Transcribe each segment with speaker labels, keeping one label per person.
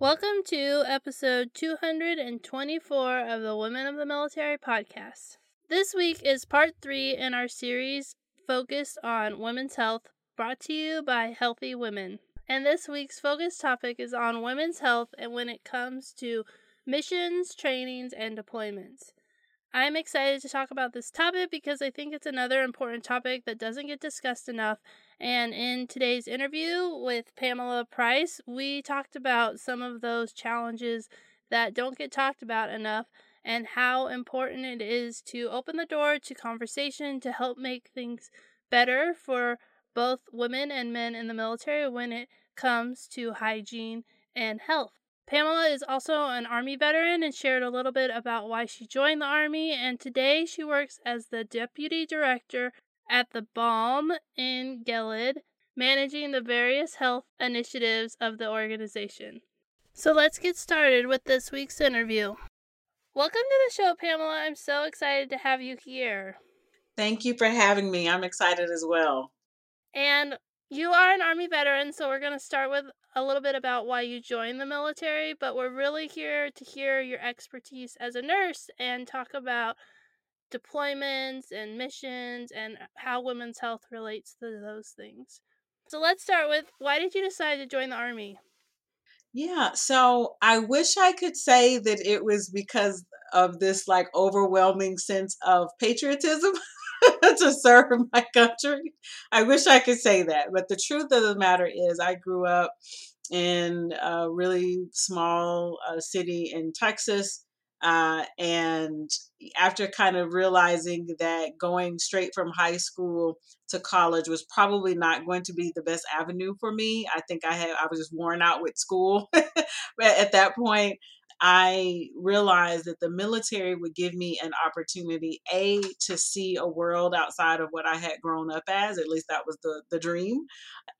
Speaker 1: Welcome to episode 224 of the Women of the Military podcast. This week is part three in our series focused on women's health, brought to you by Healthy Women. And this week's focus topic is on women's health and when it comes to missions, trainings, and deployments. I'm excited to talk about this topic because I think it's another important topic that doesn't get discussed enough. And in today's interview with Pamela Price, we talked about some of those challenges that don't get talked about enough and how important it is to open the door to conversation to help make things better for both women and men in the military when it comes to hygiene and health. Pamela is also an Army veteran and shared a little bit about why she joined the Army, and today she works as the Deputy Director at the Balm in Gilead, managing the various health initiatives of the organization. So let's get started with this week's interview. Welcome to the show, Pamela. I'm so excited to have you here.
Speaker 2: Thank you for having me. I'm excited as well.
Speaker 1: And you are an Army veteran, so we're going to start with a little bit about why you joined the military, but we're really here to hear your expertise as a nurse and talk about deployments and missions and how women's health relates to those things. So let's start with why did you decide to join the Army?
Speaker 2: Yeah, so I wish I could say that it was because of this like overwhelming sense of patriotism. to serve my country. I wish I could say that, but the truth of the matter is, I grew up in a really small uh, city in Texas. Uh, and after kind of realizing that going straight from high school to college was probably not going to be the best avenue for me, I think I had I was just worn out with school at that point. I realized that the military would give me an opportunity, A, to see a world outside of what I had grown up as. At least that was the, the dream.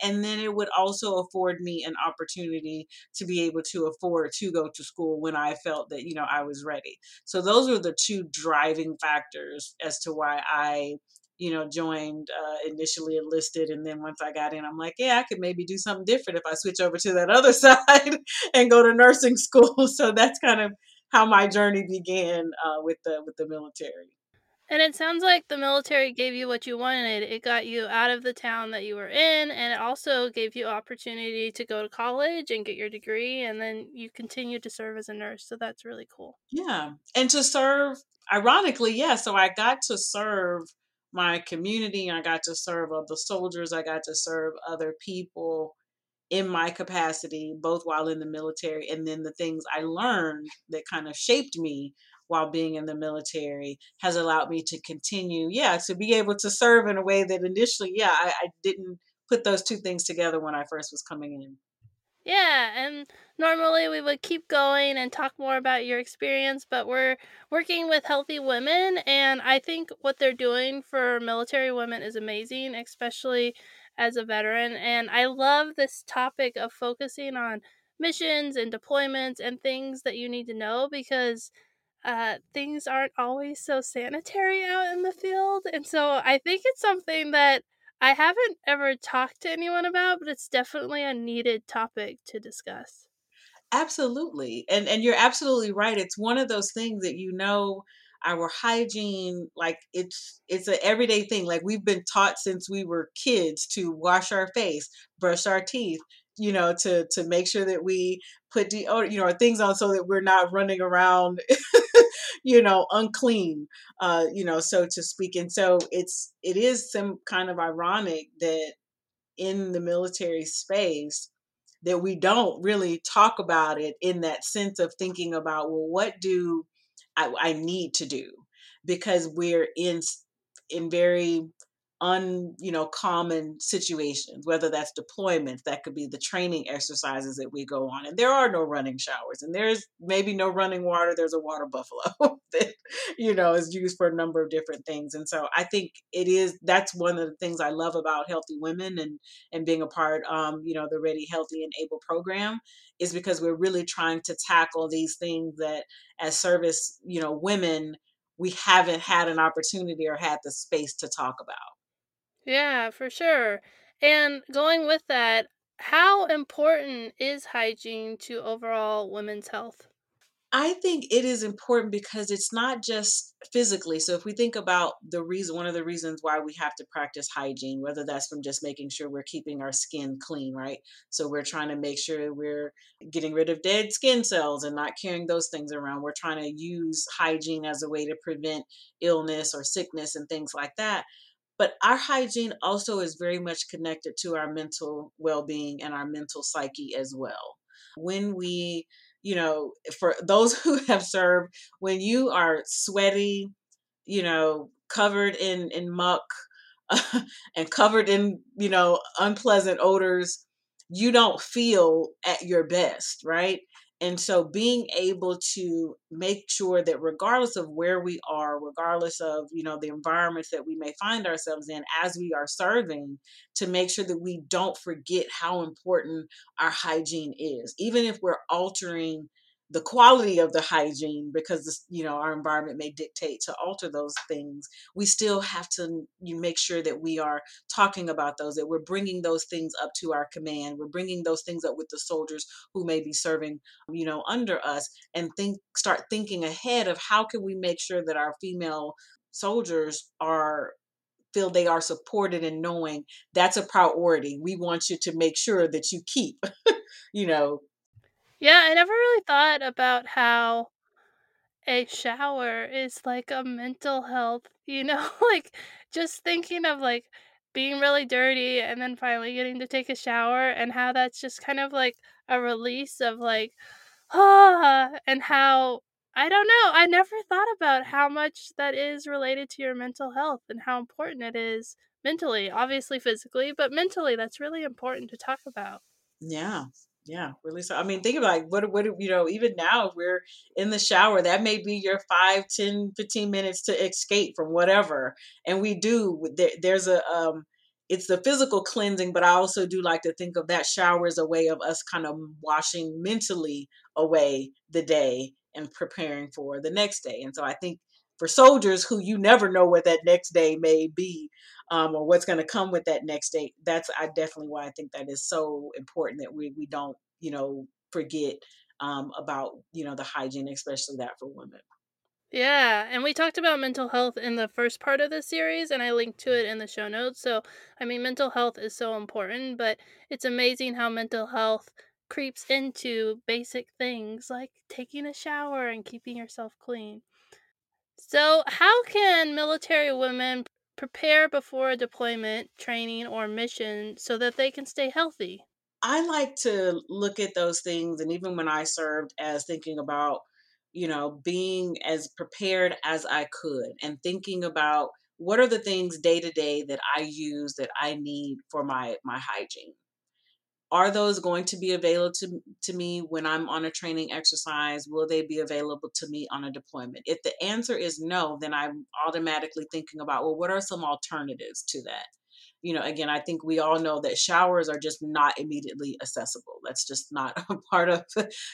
Speaker 2: And then it would also afford me an opportunity to be able to afford to go to school when I felt that, you know, I was ready. So those were the two driving factors as to why I you know, joined, uh, initially enlisted. And then once I got in, I'm like, yeah, I could maybe do something different if I switch over to that other side and go to nursing school. So that's kind of how my journey began uh, with the with the military.
Speaker 1: And it sounds like the military gave you what you wanted. It got you out of the town that you were in, and it also gave you opportunity to go to college and get your degree, and then you continued to serve as a nurse. So that's really cool.
Speaker 2: Yeah, and to serve, ironically, yeah. So I got to serve my community. I got to serve other soldiers. I got to serve other people in my capacity, both while in the military and then the things I learned that kind of shaped me while being in the military has allowed me to continue, yeah, to be able to serve in a way that initially, yeah, I, I didn't put those two things together when I first was coming in.
Speaker 1: Yeah, and normally we would keep going and talk more about your experience, but we're working with healthy women, and I think what they're doing for military women is amazing, especially as a veteran. And I love this topic of focusing on missions and deployments and things that you need to know because uh, things aren't always so sanitary out in the field. And so I think it's something that I haven't ever talked to anyone about, but it's definitely a needed topic to discuss.
Speaker 2: Absolutely. And and you're absolutely right. It's one of those things that you know our hygiene like it's it's an everyday thing like we've been taught since we were kids to wash our face brush our teeth you know to to make sure that we put deodorant you know things on so that we're not running around you know unclean uh you know so to speak and so it's it is some kind of ironic that in the military space that we don't really talk about it in that sense of thinking about well what do I, I need to do? Because we're in in very un you know common situations whether that's deployments that could be the training exercises that we go on and there are no running showers and there's maybe no running water there's a water buffalo that you know is used for a number of different things and so i think it is that's one of the things i love about healthy women and and being a part um you know the ready healthy and able program is because we're really trying to tackle these things that as service you know women we haven't had an opportunity or had the space to talk about
Speaker 1: yeah, for sure. And going with that, How important is hygiene to overall women's health?
Speaker 2: I think it is important because it's not just physically. So if we think about the reason, one of the reasons why we have to practice hygiene, whether that's from just making sure we're keeping our skin clean, right? So we're trying to make sure we're getting rid of dead skin cells and not carrying those things around. We're trying to use hygiene as a way to prevent illness or sickness and things like that. But our hygiene also is very much connected to our mental well being and our mental psyche as well. When we you know, for those who have served, when you are sweaty, you know, covered in in muck and covered in, you know, unpleasant odors, you don't feel at your best, right? And so being able to make sure that regardless of where we are, regardless of, you know, the environments that we may find ourselves in as we are serving, to make sure that we don't forget how important our hygiene is. Even if we're altering the quality of the hygiene because this, you know our environment may dictate to alter those things we still have to make sure that we are talking about those that we're bringing those things up to our command we're bringing those things up with the soldiers who may be serving you know under us and think start thinking ahead of how can we make sure that our female soldiers are feel they are supported and knowing that's a priority. We want you to make sure that you keep you know
Speaker 1: Yeah, I never really thought about how a shower is like a mental health, you know, like just thinking of like being really dirty and then finally getting to take a shower and how that's just kind of like a release of like ah and how I don't know, I never thought about how much that is related to your mental health and how important it is mentally, obviously physically, but mentally that's really important to talk about.
Speaker 2: Yeah. Yeah, really. So, I mean, think about like, what, what, you know, even now, if we're in the shower, that may be your five, ten, fifteen minutes to escape from whatever. And we do, there, there's a, um, it's the physical cleansing, but I also do like to think of that shower as a way of us kind of washing mentally away the day and preparing for the next day. And so I think for soldiers who you never know what that next day may be um, or what's going to come with that next day that's i definitely why i think that is so important that we, we don't you know forget um, about you know the hygiene especially that for women
Speaker 1: Yeah, and we talked about mental health in the first part of the series, and I linked to it in the show notes. So, I mean, mental health is so important, but it's amazing how mental health creeps into basic things like taking a shower and keeping yourself clean. So, how can military women prepare before a deployment, training, or mission so that they can stay healthy?
Speaker 2: I like to look at those things, and even when I served, as thinking about, you know, being as prepared as I could and thinking about what are the things day to day that I use that I need for my my hygiene are those going to be available to, to me when I'm on a training exercise? Will they be available to me on a deployment? If the answer is no, then I'm automatically thinking about, well, what are some alternatives to that? You know, again, I think we all know that showers are just not immediately accessible. That's just not a part of,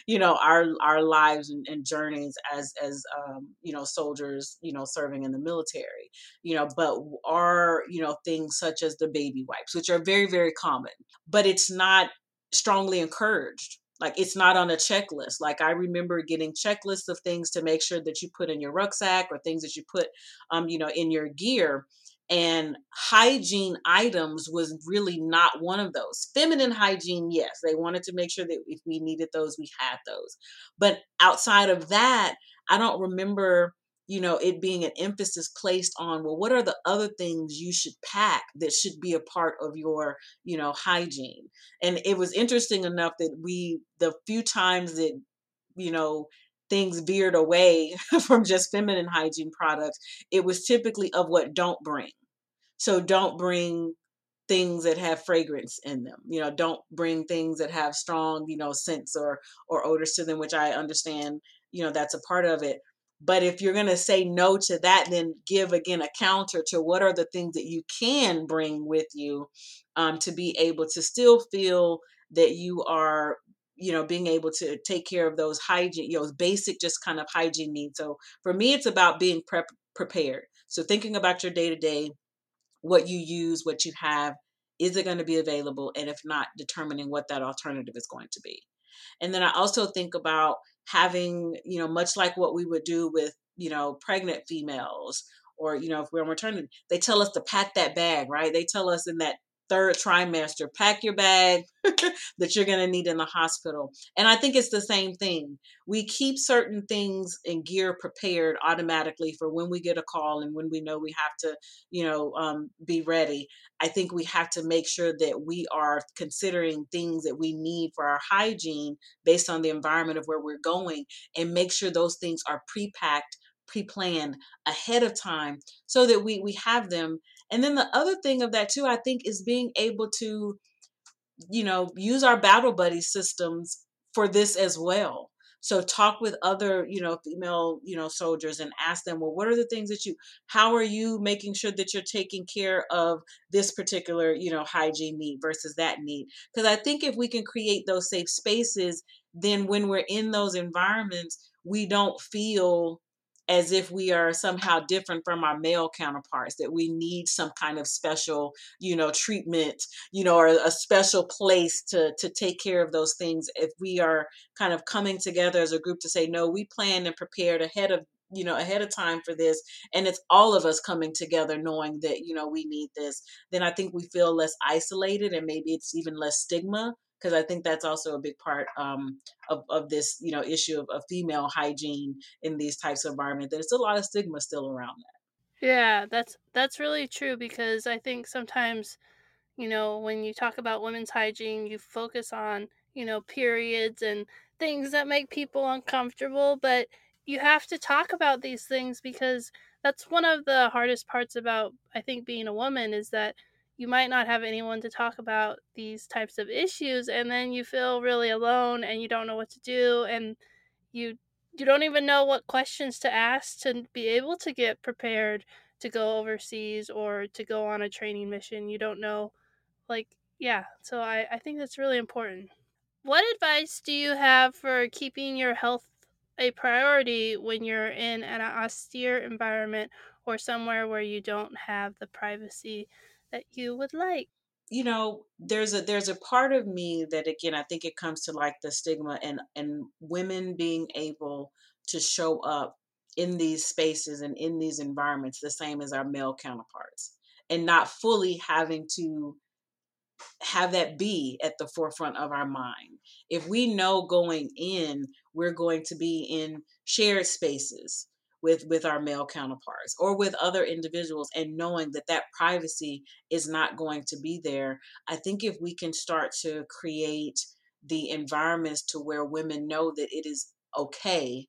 Speaker 2: you know, our our lives and, and journeys as as um, you know soldiers, you know, serving in the military. You know, but are you know things such as the baby wipes, which are very very common but it's not strongly encouraged. Like it's not on a checklist. Like I remember getting checklists of things to make sure that you put in your rucksack or things that you put, um, you know, in your gear. And hygiene items was really not one of those. Feminine hygiene, yes, they wanted to make sure that if we needed those, we had those. But outside of that, I don't remember you know it being an emphasis placed on well what are the other things you should pack that should be a part of your you know hygiene and it was interesting enough that we the few times that you know things veered away from just feminine hygiene products it was typically of what don't bring so don't bring things that have fragrance in them you know don't bring things that have strong you know scents or or odors to them which i understand you know that's a part of it. But if you're going to say no to that, then give again a counter to what are the things that you can bring with you um, to be able to still feel that you are you know being able to take care of those hygiene you know basic just kind of hygiene needs. So for me it's about being prep prepared. So thinking about your day to day what you use what you have is it going to be available? And if not, determining what that alternative is going to be. And then I also think about having, you know, much like what we would do with, you know, pregnant females or, you know, if we're on maternity, they tell us to pack that bag, right? They tell us in that third trimester, pack your bag that you're going to need in the hospital. And I think it's the same thing. We keep certain things and gear prepared automatically for when we get a call and when we know we have to, you know, um, be ready. I think we have to make sure that we are considering things that we need for our hygiene based on the environment of where we're going and make sure those things are pre-packed pre-planned ahead of time so that we we have them and then the other thing of that too i think is being able to you know use our battle buddy systems for this as well. So talk with other you know female you know soldiers and ask them well what are the things that you how are you making sure that you're taking care of this particular you know hygiene need versus that need? Because i think if we can create those safe spaces then when we're in those environments we don't feel as if we are somehow different from our male counterparts that we need some kind of special you know treatment you know or a special place to to take care of those things. If we are kind of coming together as a group to say no we planned and prepared ahead of you know ahead of time for this and it's all of us coming together knowing that you know we need this then i think we feel less isolated and maybe it's even less stigma because I think that's also a big part um, of, of this, you know, issue of, of, female hygiene in these types of environments. There's a lot of stigma still around that.
Speaker 1: Yeah, that's that's really true because I think sometimes, you know, when you talk about women's hygiene, you focus on, you know, periods and things that make people uncomfortable, but you have to talk about these things because that's one of the hardest parts about I think being a woman is that you might not have anyone to talk about these types of issues and then you feel really alone and you don't know what to do and you you don't even know what questions to ask to be able to get prepared to go overseas or to go on a training mission you don't know like yeah so i i think that's really important. What advice do you have for keeping your health a priority when you're in an austere environment or somewhere where you don't have the privacy that you would like.
Speaker 2: You know there's a there's a part of me that again i think it comes to like the stigma and and women being able to show up in these spaces and in these environments the same as our male counterparts and not fully having to have that be at the forefront of our mind. If we know going in we're going to be in shared spaces with with our male counterparts or with other individuals and knowing that that privacy is not going to be there i think if we can start to create the environments to where women know that it is okay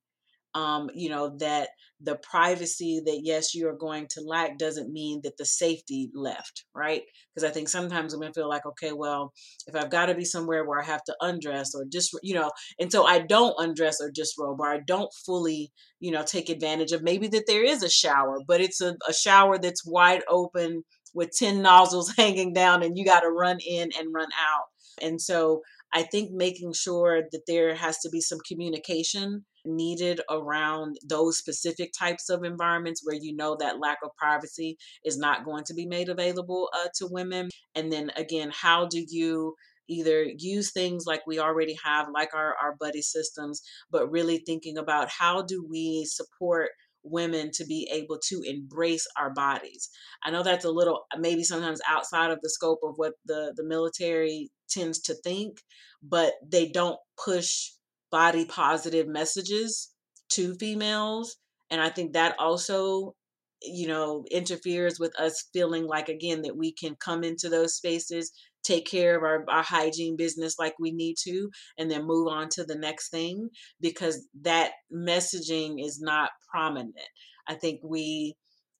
Speaker 2: um, you know, that the privacy that yes, you are going to lack doesn't mean that the safety left, right? Because I think sometimes women feel like, okay, well, if I've got to be somewhere where I have to undress or just, you know, and so I don't undress or disrobe or I don't fully, you know, take advantage of maybe that there is a shower, but it's a, a shower that's wide open with 10 nozzles hanging down and you got to run in and run out. And so I think making sure that there has to be some communication needed around those specific types of environments where you know that lack of privacy is not going to be made available uh, to women. And then again, how do you either use things like we already have, like our, our buddy systems, but really thinking about how do we support women to be able to embrace our bodies. I know that's a little maybe sometimes outside of the scope of what the the military tends to think, but they don't push body positive messages to females. And I think that also, you know, interferes with us feeling like, again, that we can come into those spaces, take care of our, our hygiene business like we need to, and then move on to the next thing because that messaging is not prominent. I think we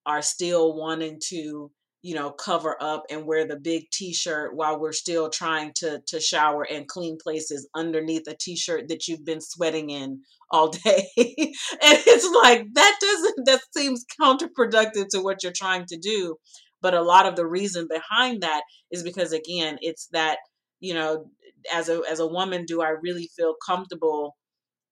Speaker 2: are still wanting to you know cover up and wear the big t-shirt while we're still trying to to shower and clean places underneath a t-shirt that you've been sweating in all day. And it's like that doesn't that seems counterproductive to what you're trying to do. But a lot of the reason behind that is because again it's that you know as a as a woman do i really feel comfortable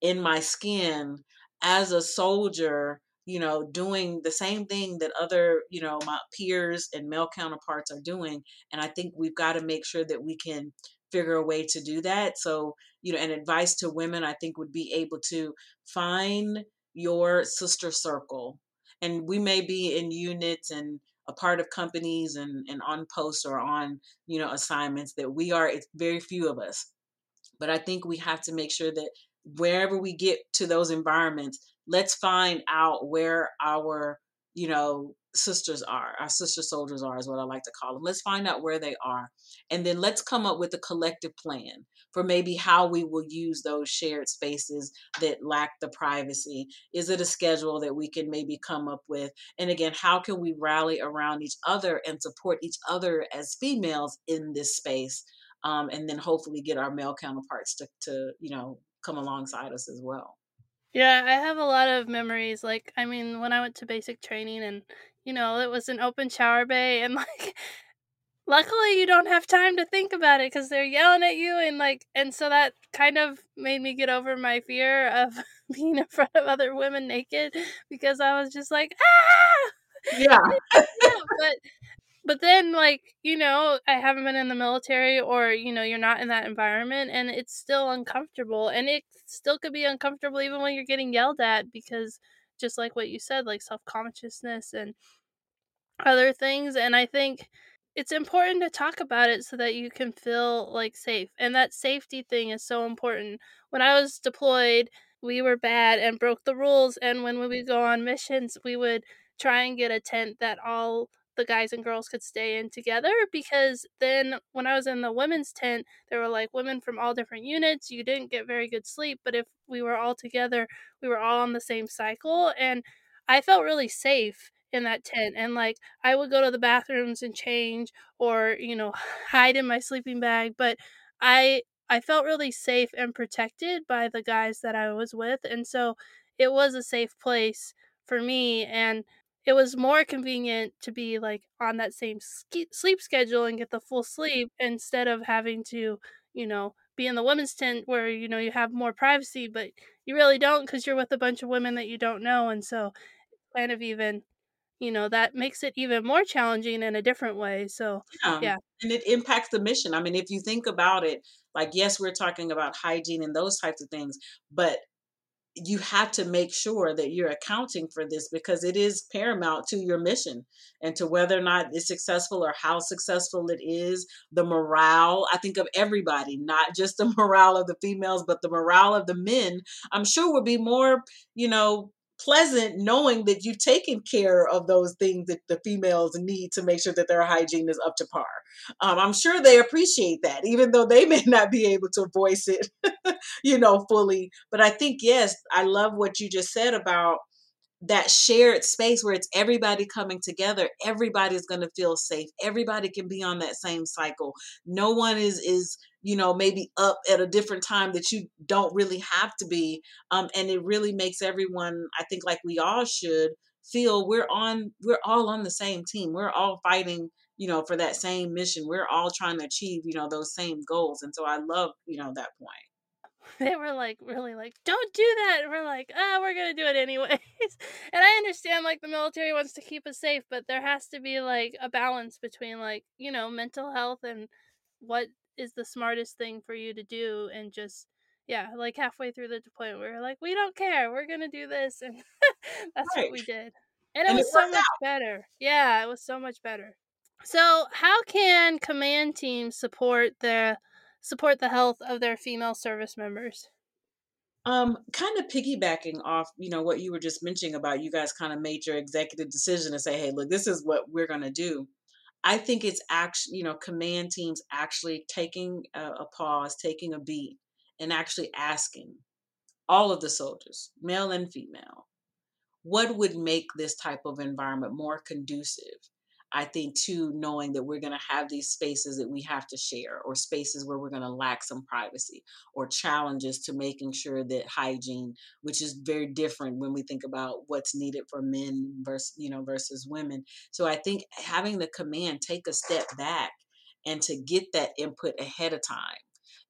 Speaker 2: in my skin as a soldier you know, doing the same thing that other, you know, my peers and male counterparts are doing. And I think we've got to make sure that we can figure a way to do that. So, you know, an advice to women, I think, would be able to find your sister circle. And we may be in units and a part of companies and, and on posts or on, you know, assignments that we are, it's very few of us. But I think we have to make sure that wherever we get to those environments, let's find out where our, you know, sisters are, our sister soldiers are, is what I like to call them. Let's find out where they are. And then let's come up with a collective plan for maybe how we will use those shared spaces that lack the privacy. Is it a schedule that we can maybe come up with? And again, how can we rally around each other and support each other as females in this space? Um, and then hopefully get our male counterparts to, to, you know, come alongside us as well.
Speaker 1: Yeah, I have a lot of memories. Like, I mean, when I went to basic training and, you know, it was an open shower bay, and like, luckily you don't have time to think about it because they're yelling at you, and like, and so that kind of made me get over my fear of being in front of other women naked because I was just like, ah!
Speaker 2: Yeah.
Speaker 1: yeah but but then like you know i haven't been in the military or you know you're not in that environment and it's still uncomfortable and it still could be uncomfortable even when you're getting yelled at because just like what you said like self-consciousness and other things and i think it's important to talk about it so that you can feel like safe and that safety thing is so important. When i was deployed we were bad and broke the rules and when we would go on missions we would try and get a tent that all the guys and girls could stay in together because then when I was in the women's tent, there were like women from all different units. You didn't get very good sleep, but if we were all together, we were all on the same cycle. And I felt really safe in that tent. And like I would go to the bathrooms and change or, you know, hide in my sleeping bag. But I I felt really safe and protected by the guys that I was with. And so it was a safe place for me. And it was more convenient to be like on that same ske- sleep schedule and get the full sleep instead of having to, you know, be in the women's tent where you know you have more privacy, but you really don't because you're with a bunch of women that you don't know, and so kind of even, you know, that makes it even more challenging in a different way. So
Speaker 2: Yeah.
Speaker 1: yeah,
Speaker 2: And it impacts the mission. I mean, if you think about it, like, yes, we're talking about hygiene and those types of things, but you have to make sure that you're accounting for this because it is paramount to your mission and to whether or not it's successful or how successful it is the morale i think of everybody not just the morale of the females but the morale of the men i'm sure would be more you know pleasant knowing that you've taken care of those things that the females need to make sure that their hygiene is up to par. Um, I'm sure they appreciate that, even though they may not be able to voice it, you know, fully. But I think, yes, I love what you just said about that shared space where it's everybody coming together everybody's going to feel safe everybody can be on that same cycle. No one is is you know maybe up at a different time that you don't really have to be um, and it really makes everyone i think like we all should feel we're on we're all on the same team. We're all fighting you know for that same mission. We're all trying to achieve you know those same goals and so i love you know that point
Speaker 1: they were like really like don't do that and we're like ah we're gonna do it anyways. And i understand like the military wants to keep us safe but there has to be like a balance between like you know mental health and what is the smartest thing for you to do and just yeah like halfway through the deployment we were like we don't care we're gonna do this and that's
Speaker 2: right.
Speaker 1: what we did. And it
Speaker 2: and it
Speaker 1: was so much
Speaker 2: out.
Speaker 1: better. Yeah it was so much better. So how can command teams support the support the health of their female service members.
Speaker 2: Um kind of piggybacking off you know what you were just mentioning about you guys kind of made your executive decision to say hey look this is what we're going to do. I think it's actually, you know, command teams actually taking a, a pause, taking a beat, and actually asking all of the soldiers, male and female, what would make this type of environment more conducive I think too, knowing that we're going to have these spaces that we have to share, or spaces where we're going to lack some privacy, or challenges to making sure that hygiene, which is very different when we think about what's needed for men versus you know versus women. So I think having the command take a step back and to get that input ahead of time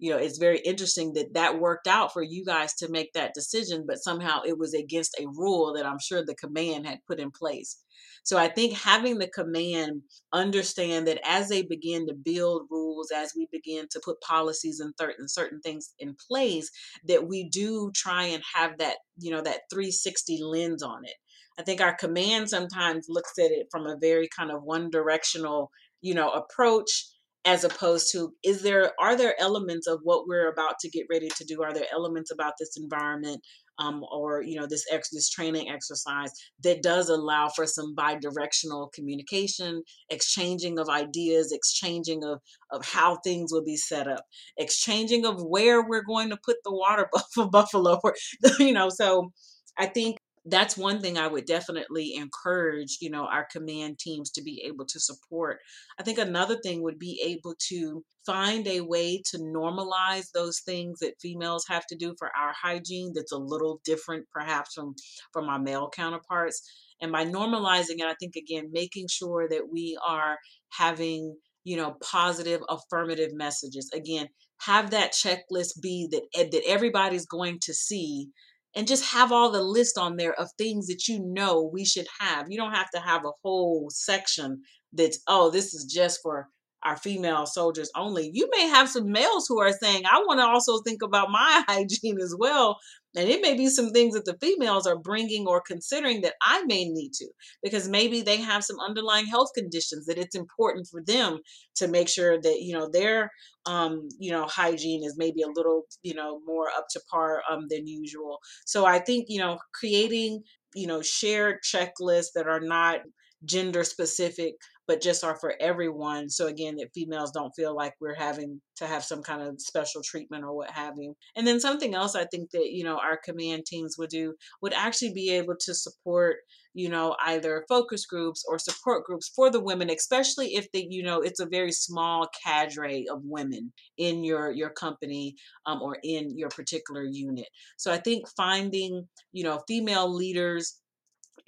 Speaker 2: you know, it's very interesting that that worked out for you guys to make that decision, but somehow it was against a rule that I'm sure the command had put in place. So I think having the command understand that as they begin to build rules, as we begin to put policies and certain certain things in place, that we do try and have that, you know, that 360 lens on it. I think our command sometimes looks at it from a very kind of one directional, you know, approach as opposed to is there are there elements of what we're about to get ready to do? Are there elements about this environment um, or you know this ex this training exercise that does allow for some bi-directional communication exchanging of ideas exchanging of of how things will be set up exchanging of where we're going to put the water buffalo you know? So i think that's one thing I would definitely encourage, you know, our command teams to be able to support. I think another thing would be able to find a way to normalize those things that females have to do for our hygiene that's a little different perhaps from from our male counterparts. And by normalizing it, I think again making sure that we are having, you know, positive affirmative messages. Again, have that checklist be that eh, that everybody's going to see and just have all the list on there of things that you know we should have. You don't have to have a whole section that's, oh, this is just for our female soldiers only. You may have some males who are saying, I want to also think about my hygiene as well. And it may be some things that the females are bringing or considering that I may need to, because maybe they have some underlying health conditions that it's important for them to make sure that, you know, their, um, you know, hygiene is maybe a little, you know, more up to par um, than usual. So I think, you know, creating, you know, shared checklists that are not gender specific but just are for everyone. So again, that females don't feel like we're having to have some kind of special treatment or what have you. And then something else I think that, you know, our command teams would do would actually be able to support you know either focus groups or support groups for the women especially if they you know it's a very small cadre of women in your your company um, or in your particular unit so i think finding you know female leaders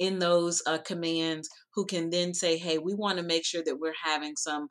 Speaker 2: in those uh, commands who can then say, hey, we want to make sure that we're having some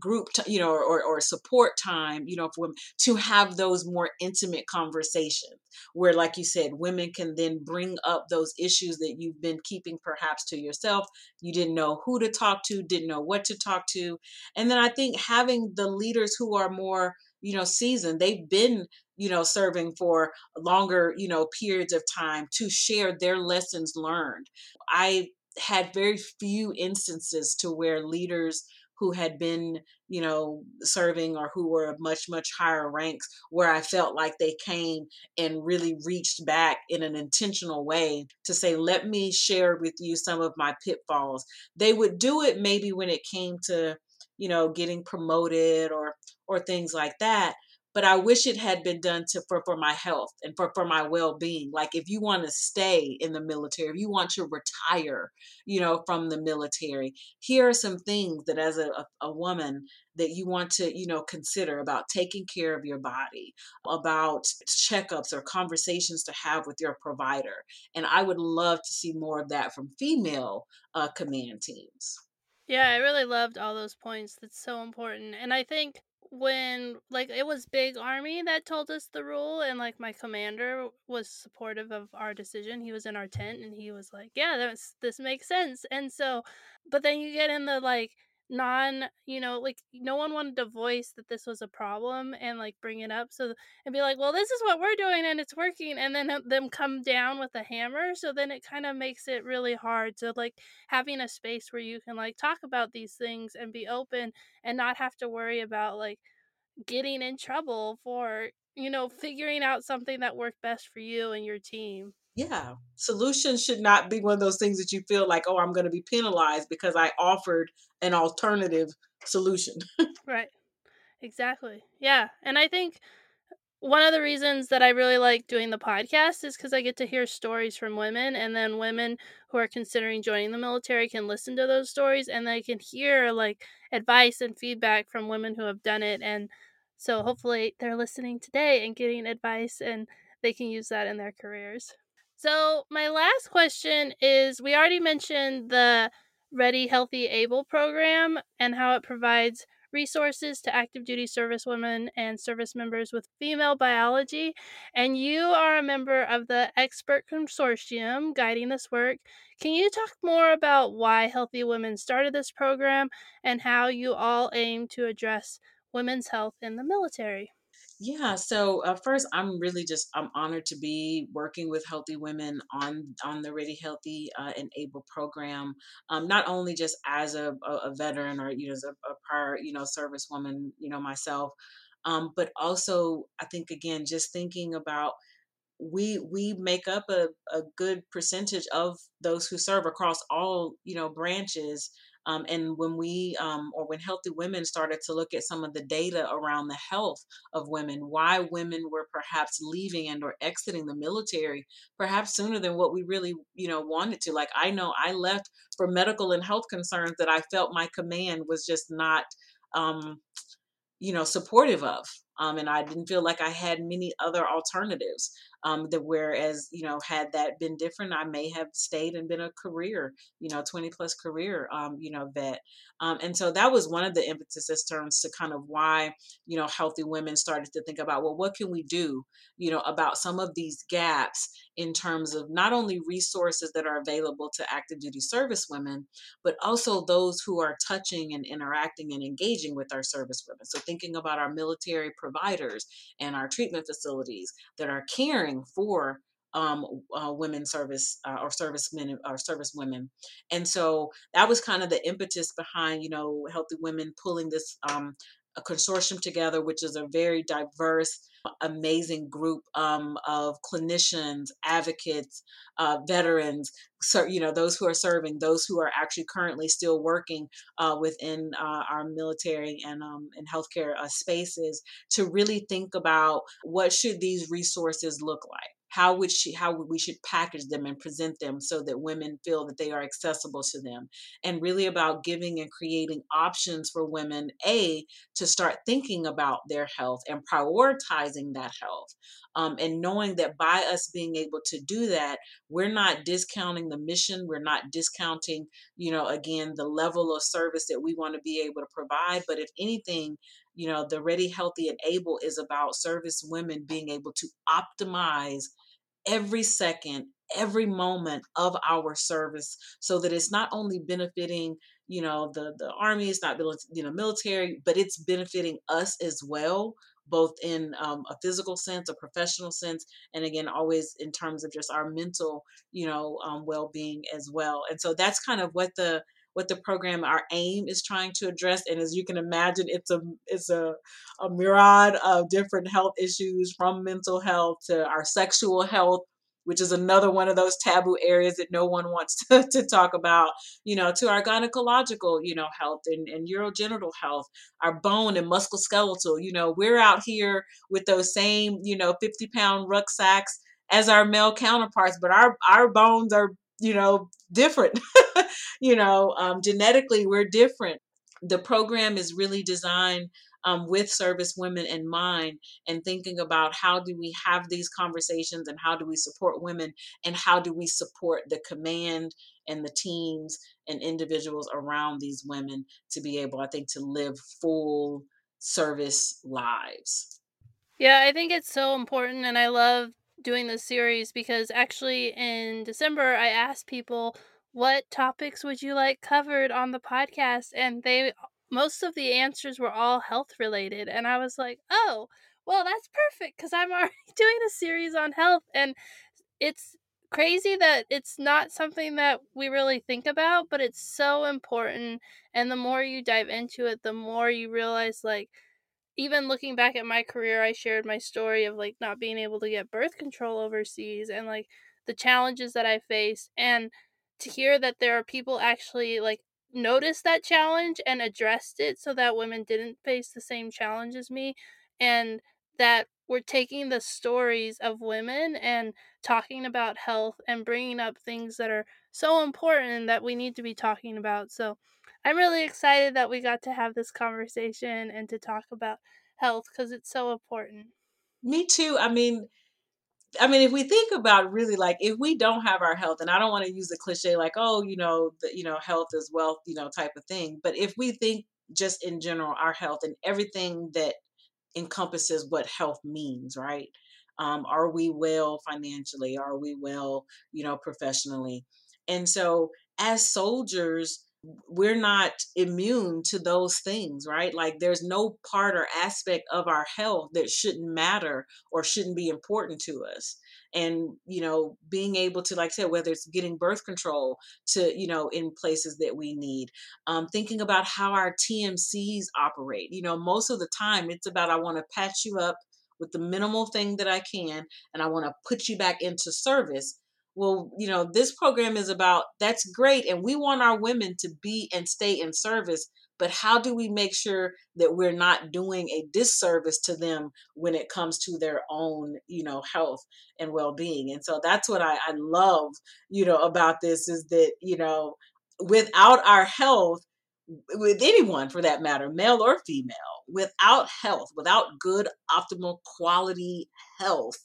Speaker 2: group, t- you know, or, or support time, you know, for women to have those more intimate conversations where, like you said, women can then bring up those issues that you've been keeping perhaps to yourself. You didn't know who to talk to, didn't know what to talk to. And then I think having the leaders who are more you know seasoned they've been you know serving for longer you know periods of time to share their lessons learned. I had very few instances to where leaders who had been you know serving or who were of much much higher ranks where i felt like they came and really reached back in an intentional way to say let me share with you some of my pitfalls. They would do it maybe when it came to you know getting promoted or or things like that but I wish it had been done to for, for my health and for, for my well-being. Like if you want to stay in the military, if you want to retire, you know, from the military, here are some things that as a, a, woman that you want to, you know, consider about taking care of your body, about checkups or conversations to have with your provider. And I would love to see more of that from female uh, command teams.
Speaker 1: Yeah, I really loved all those points. That's so important. And I think when like it was big army that told us the rule and like my commander was supportive of our decision he was in our tent and he was like yeah this this makes sense. And so but then you get in the like non you know like no one wanted to voice that this was a problem and like bring it up so and be like well this is what we're doing and it's working and then uh, them come down with a hammer so then it kind of makes it really hard to like having a space where you can like talk about these things and be open and not have to worry about like getting in trouble for you know figuring out something that worked best for you and your team
Speaker 2: yeah solutions should not be one of those things that you feel like oh i'm going to be penalized because i offered an alternative solution
Speaker 1: right exactly yeah and i think one of the reasons that I really like doing the podcast is because I get to hear stories from women, and then women who are considering joining the military can listen to those stories and they can hear like advice and feedback from women who have done it. And so hopefully they're listening today and getting advice and they can use that in their careers. So, my last question is we already mentioned the Ready Healthy Able program and how it provides resources to active duty service women and service members with female biology. And you are a member of the expert consortium guiding this work. Can you talk more about why Healthy Women started this program and how you all aim to address women's health in the military?
Speaker 2: Yeah, so uh, first, I'm really just I'm honored to be working with healthy women on on the Ready Healthy uh, and Able program. Um, not only just as a, a, veteran or you know as a, a prior you know service woman, you know myself, um, but also I think again just thinking about we we make up a, a good percentage of those who serve across all you know branches um, and when we um, or when healthy women started to look at some of the data around the health of women why women were perhaps leaving and or exiting the military perhaps sooner than what we really you know wanted to like i know i left for medical and health concerns that i felt my command was just not um, you know supportive of um, and i didn't feel like i had many other alternatives um, that whereas you know had that been different i may have stayed and been a career you know 20 plus career um, you know vet. Um, and so that was one of the impetus terms to kind of why you know healthy women started to think about well what can we do you know about some of these gaps in terms of not only resources that are available to active duty service women but also those who are touching and interacting and engaging with our service women. So thinking about our military providers and our treatment facilities that are caring for um, uh, women service uh, or servicemen or service women, and so that was kind of the impetus behind you know healthy women pulling this um, a consortium together, which is a very diverse, amazing group um, of clinicians, advocates, uh, veterans, so, you know, those who are serving, those who are actually currently still working uh, within uh, our military and um, and healthcare uh, spaces to really think about what should these resources look like how would she how we should package them and present them so that women feel that they are accessible to them and really about giving and creating options for women a to start thinking about their health and prioritizing that health um, and knowing that by us being able to do that we're not discounting the mission we're not discounting you know again the level of service that we want to be able to provide but if anything you know the ready healthy and able is about service women being able to optimize every second, every moment of our service so that it's not only benefiting you know the the army it's not you know military but it's benefiting us as well both in um, a physical sense a professional sense and again always in terms of just our mental you know um, well-being as well. And so that's kind of what the what the program our aim is trying to address and as you can imagine it's a it's a, a myriad of different health issues from mental health to our sexual health which is another one of those taboo areas that no one wants to, to talk about, you know, to our gynecological, you know, health and, and urogenital health, our bone and musculoskeletal, you know, we're out here with those same, you know, 50 pound rucksacks as our male counterparts, but our, our bones are, you know, different. you know, um, genetically, we're different. The program is really designed um, with service women in mind and thinking about how do we have these conversations and how do we support women and how do we support the command and the teams and individuals around these women to be able, I think, to live full service lives.
Speaker 1: Yeah, I think it's so important, and I love doing this series because actually in December I asked people what topics would you like covered on the podcast? And they most of the answers were all health related and I was like, "Oh, well that's perfect cuz I'm already doing a series on health and it's crazy that it's not something that we really think about, but it's so important and the more you dive into it, the more you realize like even looking back at my career, I shared my story of like not being able to get birth control overseas and like the challenges that I faced and to hear that there are people actually like noticed that challenge and addressed it so that women didn't face the same challenge as me and that we're taking the stories of women and talking about health and bringing up things that are so important that we need to be talking about. So I'm really excited that we got to have this conversation and to talk about health because it's so important.
Speaker 2: Me too. I mean, I mean, if we think about really like if we don't have our health, and I don't want to use the cliche like, oh, you know, the, you know, health is wealth, you know, type of thing. But if we think just in general our health and everything that encompasses what health means, right? Um, are we well financially? Are we well, you know, professionally? And so as soldiers, we're not immune to those things, right? Like there's no part or aspect of our health that shouldn't matter or shouldn't be important to us. And, you know, being able to, like I said, whether it's getting birth control to, you know, in places that we need, um, thinking about how our TMCs operate. You know, most of the time it's about I want to patch you up with the minimal thing that I can and I want to put you back into service well, you know, this program is about that's great. And we want our women to be and stay in service. But how do we make sure that we're not doing a disservice to them when it comes to their own, you know, health and well being? And so that's what I, I love, you know, about this is that, you know, without our health, with anyone for that matter, male or female, without health, without good, optimal quality health,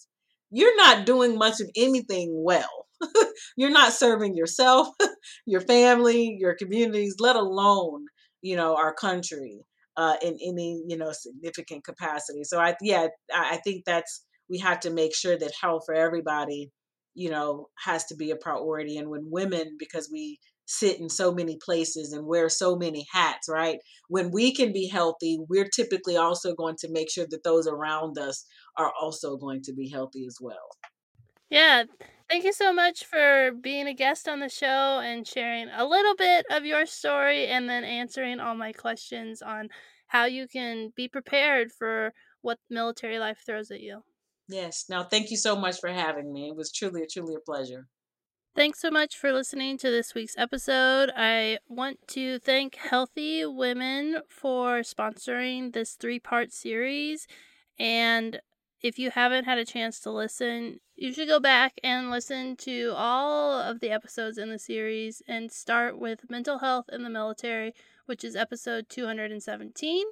Speaker 2: you're not doing much of anything well. you're not serving yourself, your family, your communities, let alone, you know, our country uh, in any, you know, significant capacity. So I, yeah, I think that's, we have to make sure that health for everybody, you know, has to be a priority. And when women, because we sit in so many places and wear so many hats, right? When we can be healthy, we're typically also going to make sure that those around us are also going to be healthy as well.
Speaker 1: Yeah. Thank you so much for being a guest on the show and sharing a little bit of your story and then answering all my questions on how you can be prepared for what military life throws at you.
Speaker 2: Yes. Now, thank you so much for having me. It was truly, truly a pleasure.
Speaker 1: Thanks so much for listening to this week's episode. I want to thank Healthy Women for sponsoring this three part series. And if you haven't had a chance to listen, you should go back and listen to all of the episodes in the series and start with mental health in the military, which is episode 217.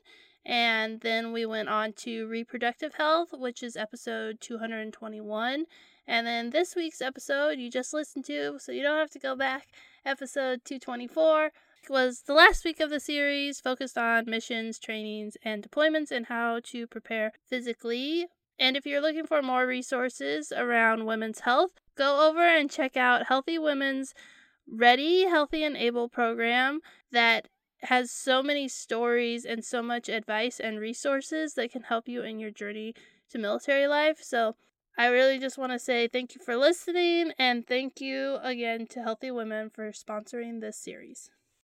Speaker 1: And then we went on to reproductive health, which is episode 221. And then this week's episode you just listened to, so you don't have to go back, episode 224 was the last week of the series focused on missions, trainings, and deployments and how to prepare physically and if you're looking for more resources around women's health, go over and check out Healthy Women's Ready, Healthy, and Able program that has so many stories and so much advice and resources that can help you in your journey to military life. So I really just want to say thank you for listening and thank you again to Healthy Women for sponsoring this series.